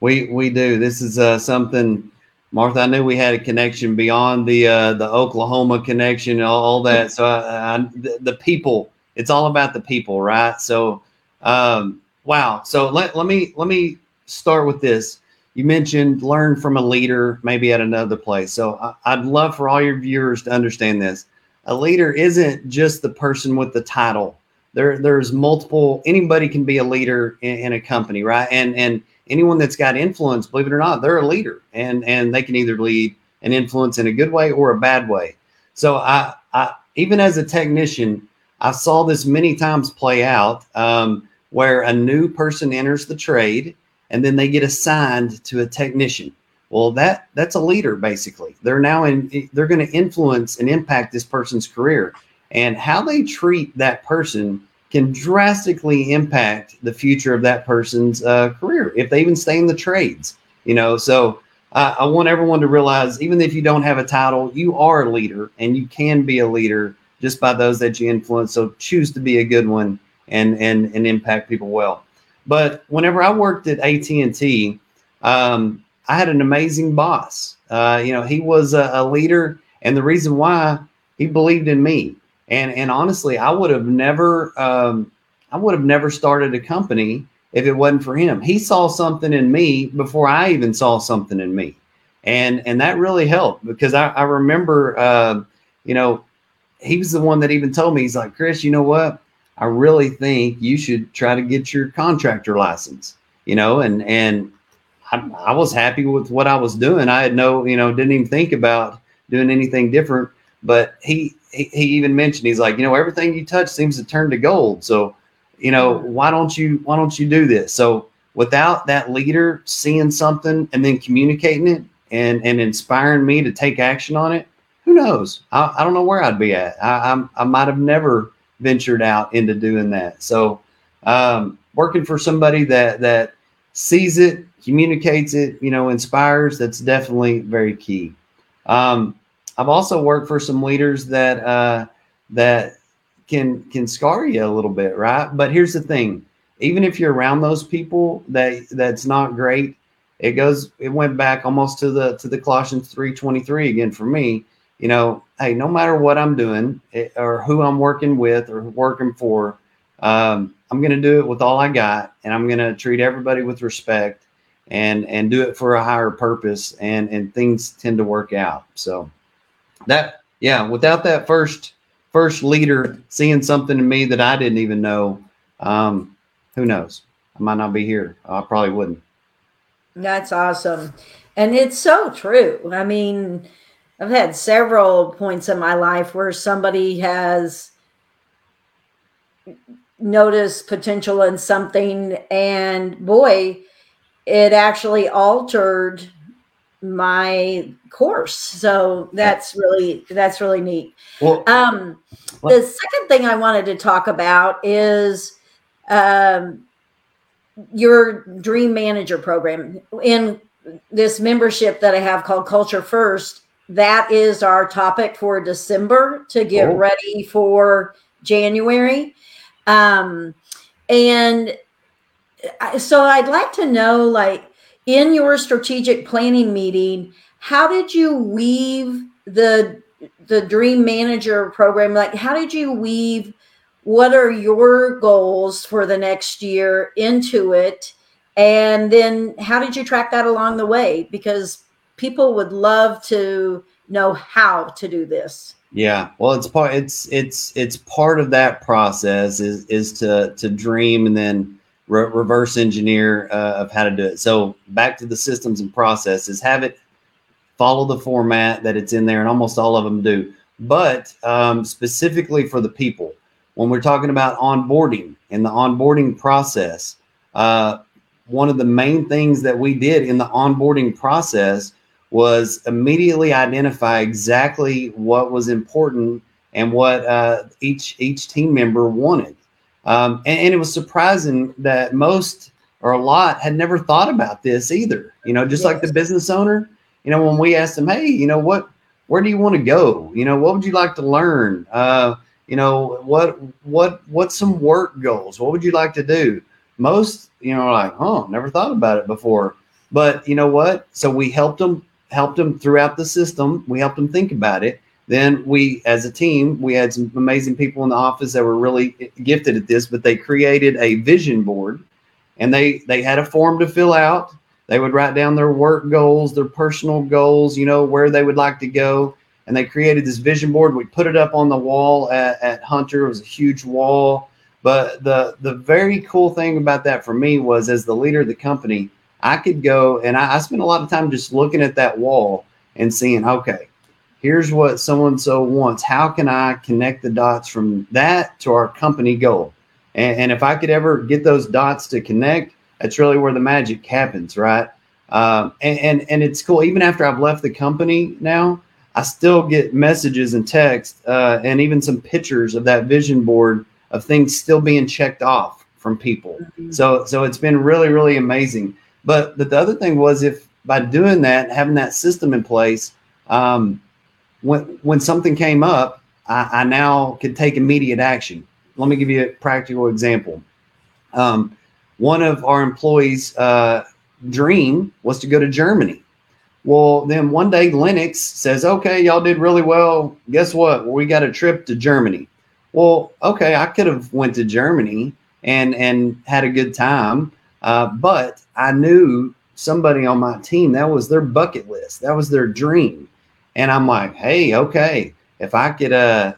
We, we do. This is uh, something, Martha, I knew we had a connection beyond the, uh, the Oklahoma connection all, all that. So I, I, the, the people, it's all about the people, right? So, um, Wow. So let, let me let me start with this. You mentioned learn from a leader, maybe at another place. So I'd love for all your viewers to understand this. A leader isn't just the person with the title. There, there's multiple. Anybody can be a leader in, in a company, right? And and anyone that's got influence, believe it or not, they're a leader, and and they can either lead and influence in a good way or a bad way. So I, I even as a technician, I saw this many times play out. Um, where a new person enters the trade and then they get assigned to a technician. Well, that that's a leader basically. They're now in they're going to influence and impact this person's career. And how they treat that person can drastically impact the future of that person's uh, career if they even stay in the trades. You know, so I want everyone to realize even if you don't have a title, you are a leader and you can be a leader just by those that you influence. So choose to be a good one and and and impact people well. But whenever I worked at AT and T, um, I had an amazing boss. Uh, you know, he was a, a, leader, and the reason why he believed in me. And and honestly, I would have never, um, I would have never started a company if it wasn't for him. He saw something in me before I even saw something in me, and and that really helped because I, I remember, uh, you know, he was the one that even told me he's like, Chris, you know what? I really think you should try to get your contractor license, you know, and, and I, I, was happy with what I was doing. I had no, you know, didn't even think about doing anything different, but he, he, he even mentioned, he's like, you know, everything you touch seems to turn to gold. So, you know, why don't you, why don't you do this? So without that leader seeing something and then communicating it and, and inspiring me to take action on it, who knows? I, I don't know where I'd be at. I, I'm, I might have never ventured out into doing that. So um, working for somebody that that sees it, communicates it, you know, inspires. That's definitely very key. Um, I've also worked for some leaders that uh, that can can scar you a little bit, right? But here's the thing: even if you're around those people, that that's not great. It goes. It went back almost to the to the Colossians three twenty three again for me you know, hey, no matter what I'm doing eh, or who I'm working with or working for, um, I'm going to do it with all I got, and I'm going to treat everybody with respect and and do it for a higher purpose, and and things tend to work out. So that yeah, without that first first leader seeing something in me that I didn't even know, um, who knows? I might not be here. I probably wouldn't. That's awesome, and it's so true. I mean I've had several points in my life where somebody has noticed potential in something, and boy, it actually altered my course. So that's really that's really neat. Well, um, the second thing I wanted to talk about is um, your Dream Manager program in this membership that I have called Culture First that is our topic for December to get oh. ready for January. Um, and so I'd like to know, like, in your strategic planning meeting, how did you weave the the Dream Manager program? Like, how did you weave what are your goals for the next year into it? And then how did you track that along the way? Because people would love to know how to do this. Yeah, well, it's part it's it's it's part of that process is is to to dream and then re- reverse engineer uh, of how to do it. So back to the systems and processes, have it follow the format that it's in there, and almost all of them do. But um, specifically for the people, when we're talking about onboarding and the onboarding process, uh, one of the main things that we did in the onboarding process was immediately identify exactly what was important and what uh, each each team member wanted. Um, and, and, it was surprising that most or a lot had never thought about this either. You know, just yes. like the business owner. You know, when we asked them, "Hey, you know what? Where do you want to go? You know, what would you like to learn? Uh, you know, what what what's some work goals? What would you like to do?" Most, you know, like, "Oh, never thought about it before." But you know what? So we helped them helped them throughout the system. We helped them think about it. Then we, as a team, we had some amazing people in the office that were really gifted at this, but they created a vision board and they they had a form to fill out. They would write down their work goals, their personal goals, you know, where they would like to go. And they created this vision board. We put it up on the wall at, at Hunter. It was a huge wall. But the the very cool thing about that for me was as the leader of the company, I could go and I, I spent a lot of time just looking at that wall and seeing, okay, here's what so and so wants. How can I connect the dots from that to our company goal? And, and if I could ever get those dots to connect, that's really where the magic happens, right? Um, and, and and it's cool. Even after I've left the company now, I still get messages and text uh, and even some pictures of that vision board of things still being checked off from people. So so it's been really really amazing. But but the other thing was if by doing that, having that system in place, um, when when something came up, I, I now could take immediate action. Let me give you a practical example. Um, one of our employees' uh, dream was to go to Germany. Well, then one day Lennox says, "Okay, y'all did really well. Guess what? We got a trip to Germany." Well, okay, I could have went to Germany and and had a good time, uh, but I knew somebody on my team that was their bucket list. That was their dream, and I'm like, "Hey, okay, if I could uh,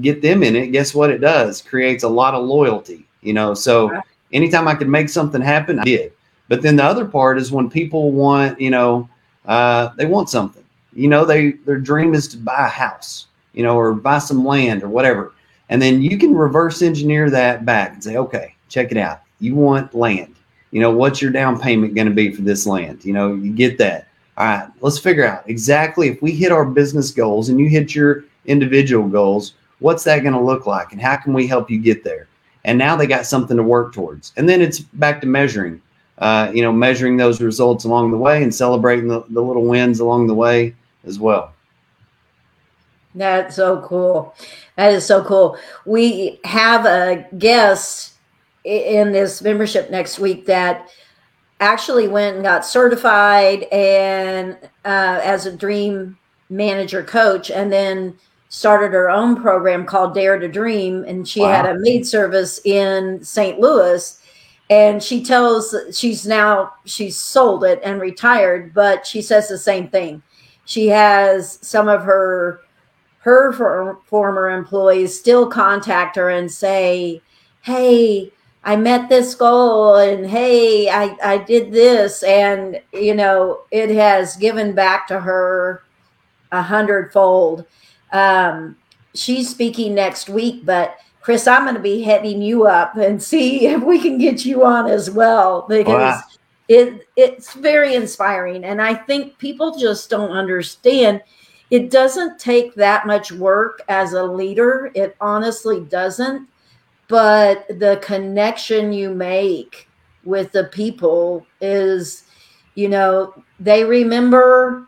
get them in it, guess what? It does creates a lot of loyalty. You know, so anytime I could make something happen, I did." But then the other part is when people want, you know, uh, they want something. You know, they their dream is to buy a house, you know, or buy some land or whatever. And then you can reverse engineer that back and say, okay, check it out. You want land. You know, what's your down payment going to be for this land? You know, you get that. All right, let's figure out exactly if we hit our business goals and you hit your individual goals, what's that going to look like and how can we help you get there? And now they got something to work towards. And then it's back to measuring uh, you know, measuring those results along the way and celebrating the, the little wins along the way as well. That's so cool. That is so cool. We have a guest in this membership next week that actually went and got certified and uh, as a dream manager coach and then started her own program called dare to dream. And she had a maid service in st louis. And she tells she's now she's sold it and retired but she says the same thing. She has some of her her for, former employees still contact her and say hey i met this goal and hey i i did this. And you know it has given back to her a hundredfold. Um she's speaking next week but chris i'm going to be heading you up and see if we can get you on as well because Wow. it it's very inspiring. And i think people just don't understand. It doesn't take that much work as a leader. It honestly doesn't but the connection you make with the people is you know they remember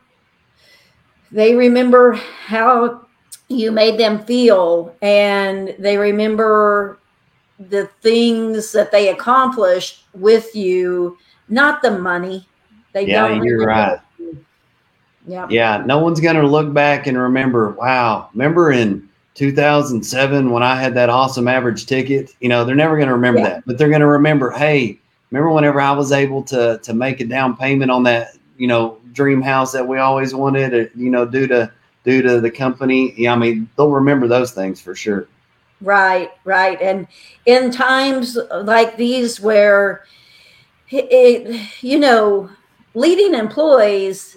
they remember how you made them feel and they remember the things that they accomplished with you not the money. They Yeah, don't you're right. yeah. Yeah, no one's going to look back and remember, wow, remember in 2007 when I had that awesome average ticket? You know, they're never going to remember Yeah. that, but they're going to remember, hey, remember whenever I was able to to make a down payment on that, you know, dream house that we always wanted, uh, you know, due to due to the company. Yeah, I mean, they'll remember those things for sure. Right, right. And in times like these where it, you know, leading employees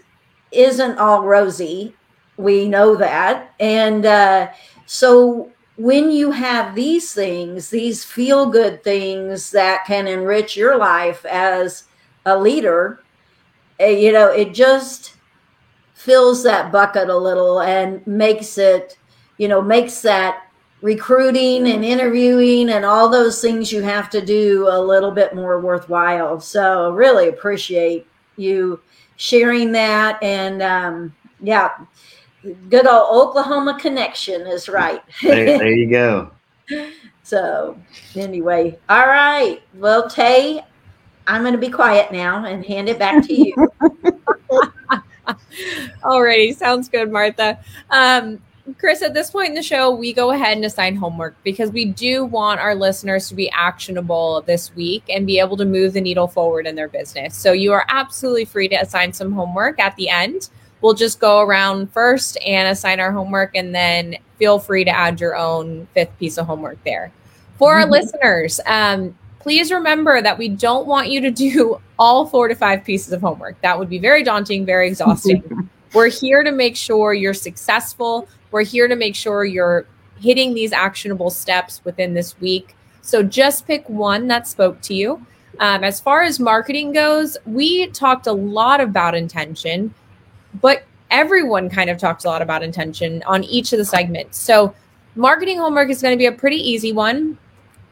isn't all rosy. We know that. And uh, so when you have these things, these feel good things that can enrich your life as a leader, uh, you know, it just fills that bucket a little and makes it, you know, makes that recruiting and interviewing and all those things you have to do a little bit more worthwhile. So really appreciate you sharing that. And um, yeah, good old Oklahoma connection is right. There, there you go. so anyway, all right. Well, Tay, I'm going to be quiet now and hand it back to you. Alrighty, sounds good, Martha. Um, Chris, at this point in the show, we go ahead and assign homework because we do want our listeners to be actionable this week and be able to move the needle forward in their business. So you are absolutely free to assign some homework at the end. We'll just go around first and assign our homework, and then feel free to add your own fifth piece of homework there. For our listeners, um, please remember that we don't want you to do all four to five pieces of homework. That would be very daunting, very exhausting. We're here to make sure you're successful. We're here to make sure you're hitting these actionable steps within this week. So just pick one that spoke to you. Um, as far as marketing goes, we talked a lot about intention, but everyone kind of talks a lot about intention on each of the segments. So marketing homework is going to be a pretty easy one.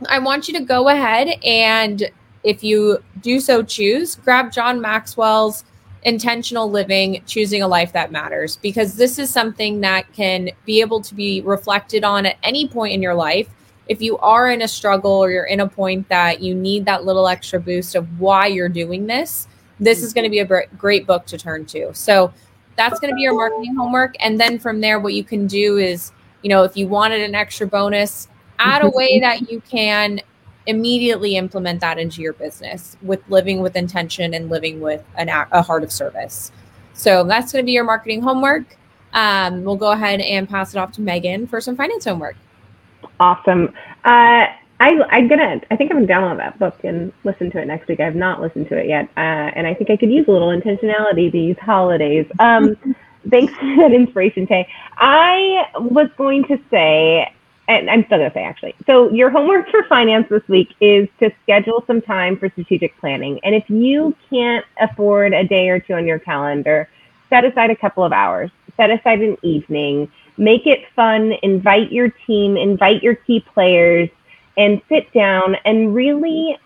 I want you to go ahead and if you do so choose, grab John Maxwell's intentional living, choosing a life that matters, because this is something that can be able to be reflected on at any point in your life. If you are in a struggle or you're in a point that you need that little extra boost of why you're doing this, this is mm-hmm. going to be a great book to turn to. So that's going to be your marketing homework. And then from there, what you can do is, you know, if you wanted an extra bonus, add a way that you can immediately implement that into your business with living with intention and living with an, a a heart of service. So that's going to be your marketing homework. Um, we'll go ahead and pass it off to Megan for some finance homework. Awesome. Uh, I, I'm gonna. I think I'm gonna download that book and listen to it next week. I've not listened to it yet, uh, and I think I could use a little intentionality these holidays. Um, thanks for that inspiration, Tay. I was going to say, and I'm still gonna say actually. So your homework for finance this week is to schedule some time for strategic planning, and if you can't afford a day or two on your calendar, set aside a couple of hours. Set aside an evening. Make it fun. Invite your team. Invite your key players and sit down and really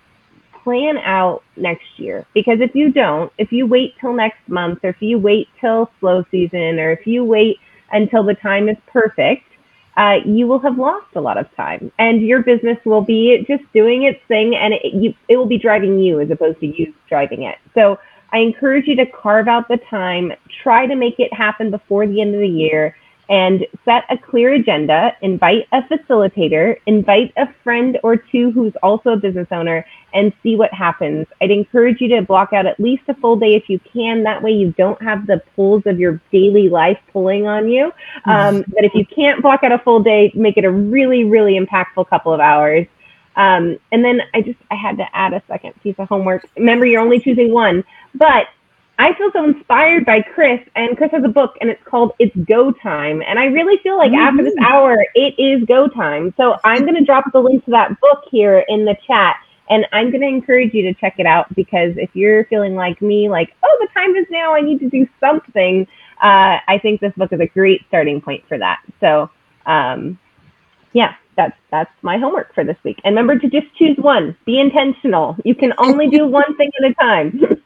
plan out next year. Because if you don't, if you wait till next month, or if you wait till slow season, or if you wait until the time is perfect, uh, you will have lost a lot of time, and your business will be just doing its thing, and it, you, it will be driving you as opposed to you driving it. So I encourage you to carve out the time, try to make it happen before the end of the year, and set a clear agenda. Invite a facilitator, invite a friend or two who's also a business owner, and see what happens. I'd encourage you to block out at least a full day if you can. That way, you don't have the pulls of your daily life pulling on you. Um, but if you can't block out a full day, make it a really, really impactful couple of hours. Um, and then I just I had to add a second piece of homework. Remember, you're only choosing one, but I feel so inspired by Chris, and Chris has a book, and it's called "It's Go Time." And I really feel like after this hour, it is go time. So I'm going to drop the link to that book here in the chat, and I'm going to encourage you to check it out because if you're feeling like me, like oh, the time is now, I need to do something. Uh, I think this book is a great starting point for that. So, um, yeah, that's that's my homework for this week. And remember to just choose one. Be intentional. You can only do one thing at a time.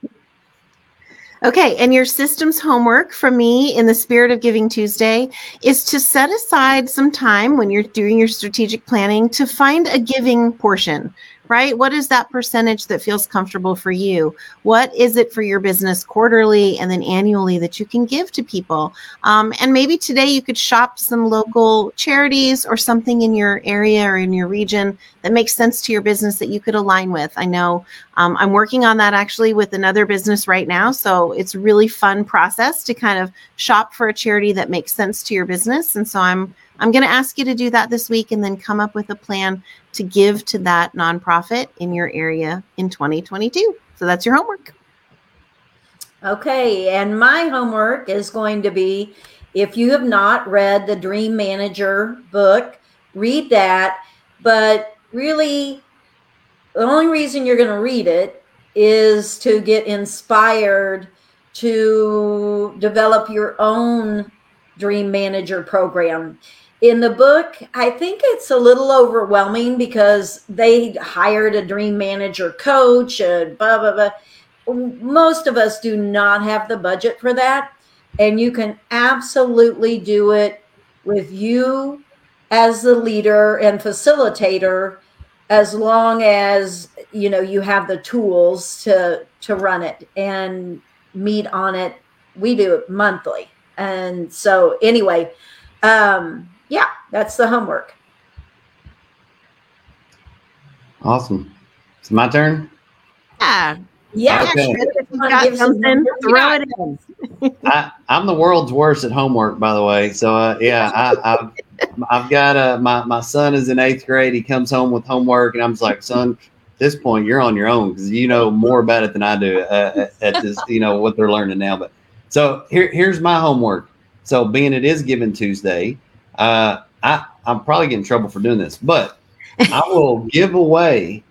Okay, and your systems homework from me in the spirit of Giving Tuesday is to set aside some time when you're doing your strategic planning to find a giving portion, right? What is that percentage that feels comfortable for you? What is it for your business quarterly and then annually that you can give to people? Um, and maybe today you could shop some local charities or something in your area or in your region that makes sense to your business that you could align with. I know um, I'm working on that actually with another business right now. So it's really fun process to kind of shop for a charity that makes sense to your business. And so I'm I'm going to ask you to do that this week and then come up with a plan to give to that nonprofit in your area in 2022. So that's your homework. Okay, and my homework is going to be if you have not read the Dream Manager book, read that. But really, the only reason you're going to read it is to get inspired to develop your own Dream Manager program. In the book, I think it's a little overwhelming because they hired a Dream Manager coach and blah, blah, blah. Most of us do not have the budget for that. And you can absolutely do it with you as the leader and facilitator as long as you know you have the tools to to run it and meet on it. We do it monthly. And so anyway um, yeah, that's the homework. Awesome. It's my turn. Yeah. Yeah. Okay. Chris, if you Wanna got something, throw it in. I, I'm the world's worst at homework, by the way. So uh, yeah, I, I've I've got uh, my my son is in eighth grade. He comes home with homework, and I'm just like, son, at this point you're on your own because you know more about it than I do uh, at at this, you know what they're learning now. But so here here's my homework. So being it is Giving Tuesday, uh, I I'm probably getting in trouble for doing this, but I will give away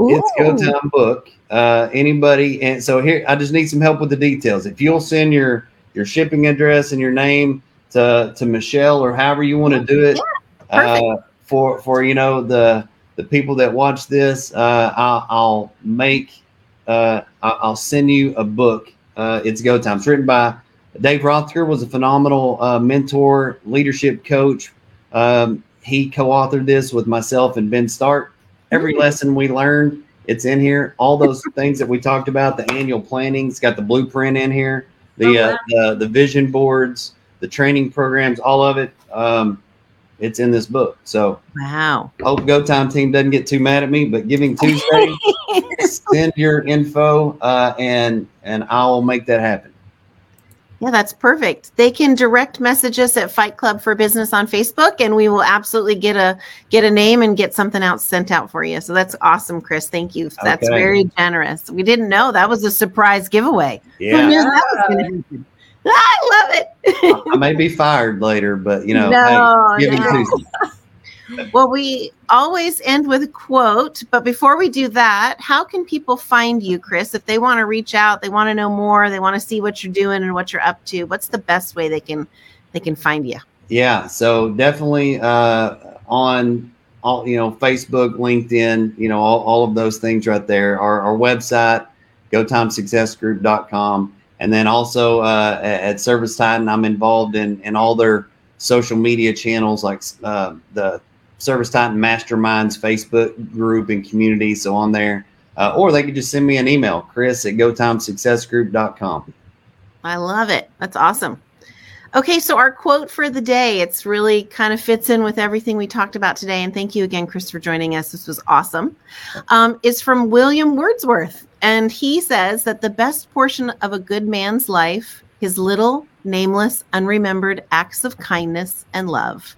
it's go time book. Uh, anybody, and so here I just need some help with the details. If you'll send your your shipping address and your name to to Michelle or however you want to do it, uh, for for you know the the people that watch this, uh, I'll, I'll make uh, I'll I'll send you a book. Uh, it's go time. It's written by Dave Rothacker. Was a phenomenal uh, mentor, leadership coach. Um, he co-authored this with myself and Ben Stark. Every lesson we learned, it's in here. All those things that we talked about, the annual planning, it's got the blueprint in here, the Oh, uh, the, the vision boards, the training programs, all of it. Um, it's in this book. So Wow. hope Go Time team doesn't get too mad at me. But Giving Tuesday, send your info uh, and and I'll make that happen. Yeah, that's perfect. They can direct message us at Fight Club for Business on Facebook, and we will absolutely get a get a name and get something else sent out for you. So that's awesome, Chris. Thank you. That's Okay. very generous. We didn't know that was a surprise giveaway. Who Yeah, knew that was going to happen? I love it. I may be fired later, but you know, No, hey, Giving no. Well, we always end with a quote, but before we do that, how can people find you, Chris? If they want to reach out, they want to know more, they want to see what you're doing and what you're up to. What's the best way they can they can find you? Yeah, so definitely uh, on all you know Facebook, LinkedIn, you know all, all of those things right there. Our, our website, GoTimeSuccessGroup.com, and then also uh, at, at Service Titan, I'm involved in in all their social media channels like uh, the Service Titan Masterminds Facebook group and community. So on there, uh, or they could just send me an email, Chris at GoTimeSuccessGroup.com. I love it. That's awesome. Okay, so our quote for the day, it's really kind of fits in with everything we talked about today. And thank you again, Chris, for joining us. This was awesome. Um, is from William Wordsworth. And he says that the best portion of a good man's life his little, nameless, unremembered acts of kindness and love.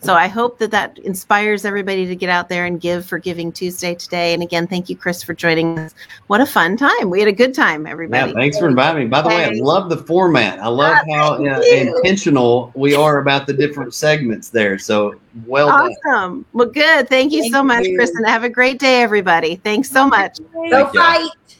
So I hope that that inspires everybody to get out there and give for Giving Tuesday today. And again, thank you, Chris, for joining us. What a fun time. We had a good time, everybody. Yeah, thanks for inviting me. By the way, I love the format. I love Ah, how thank uh, intentional we are about the different segments there. So well done. Well, good. Thank you Thank so much, you. Chris, and have a great day, everybody. Thanks so much. Go Thank you. fight.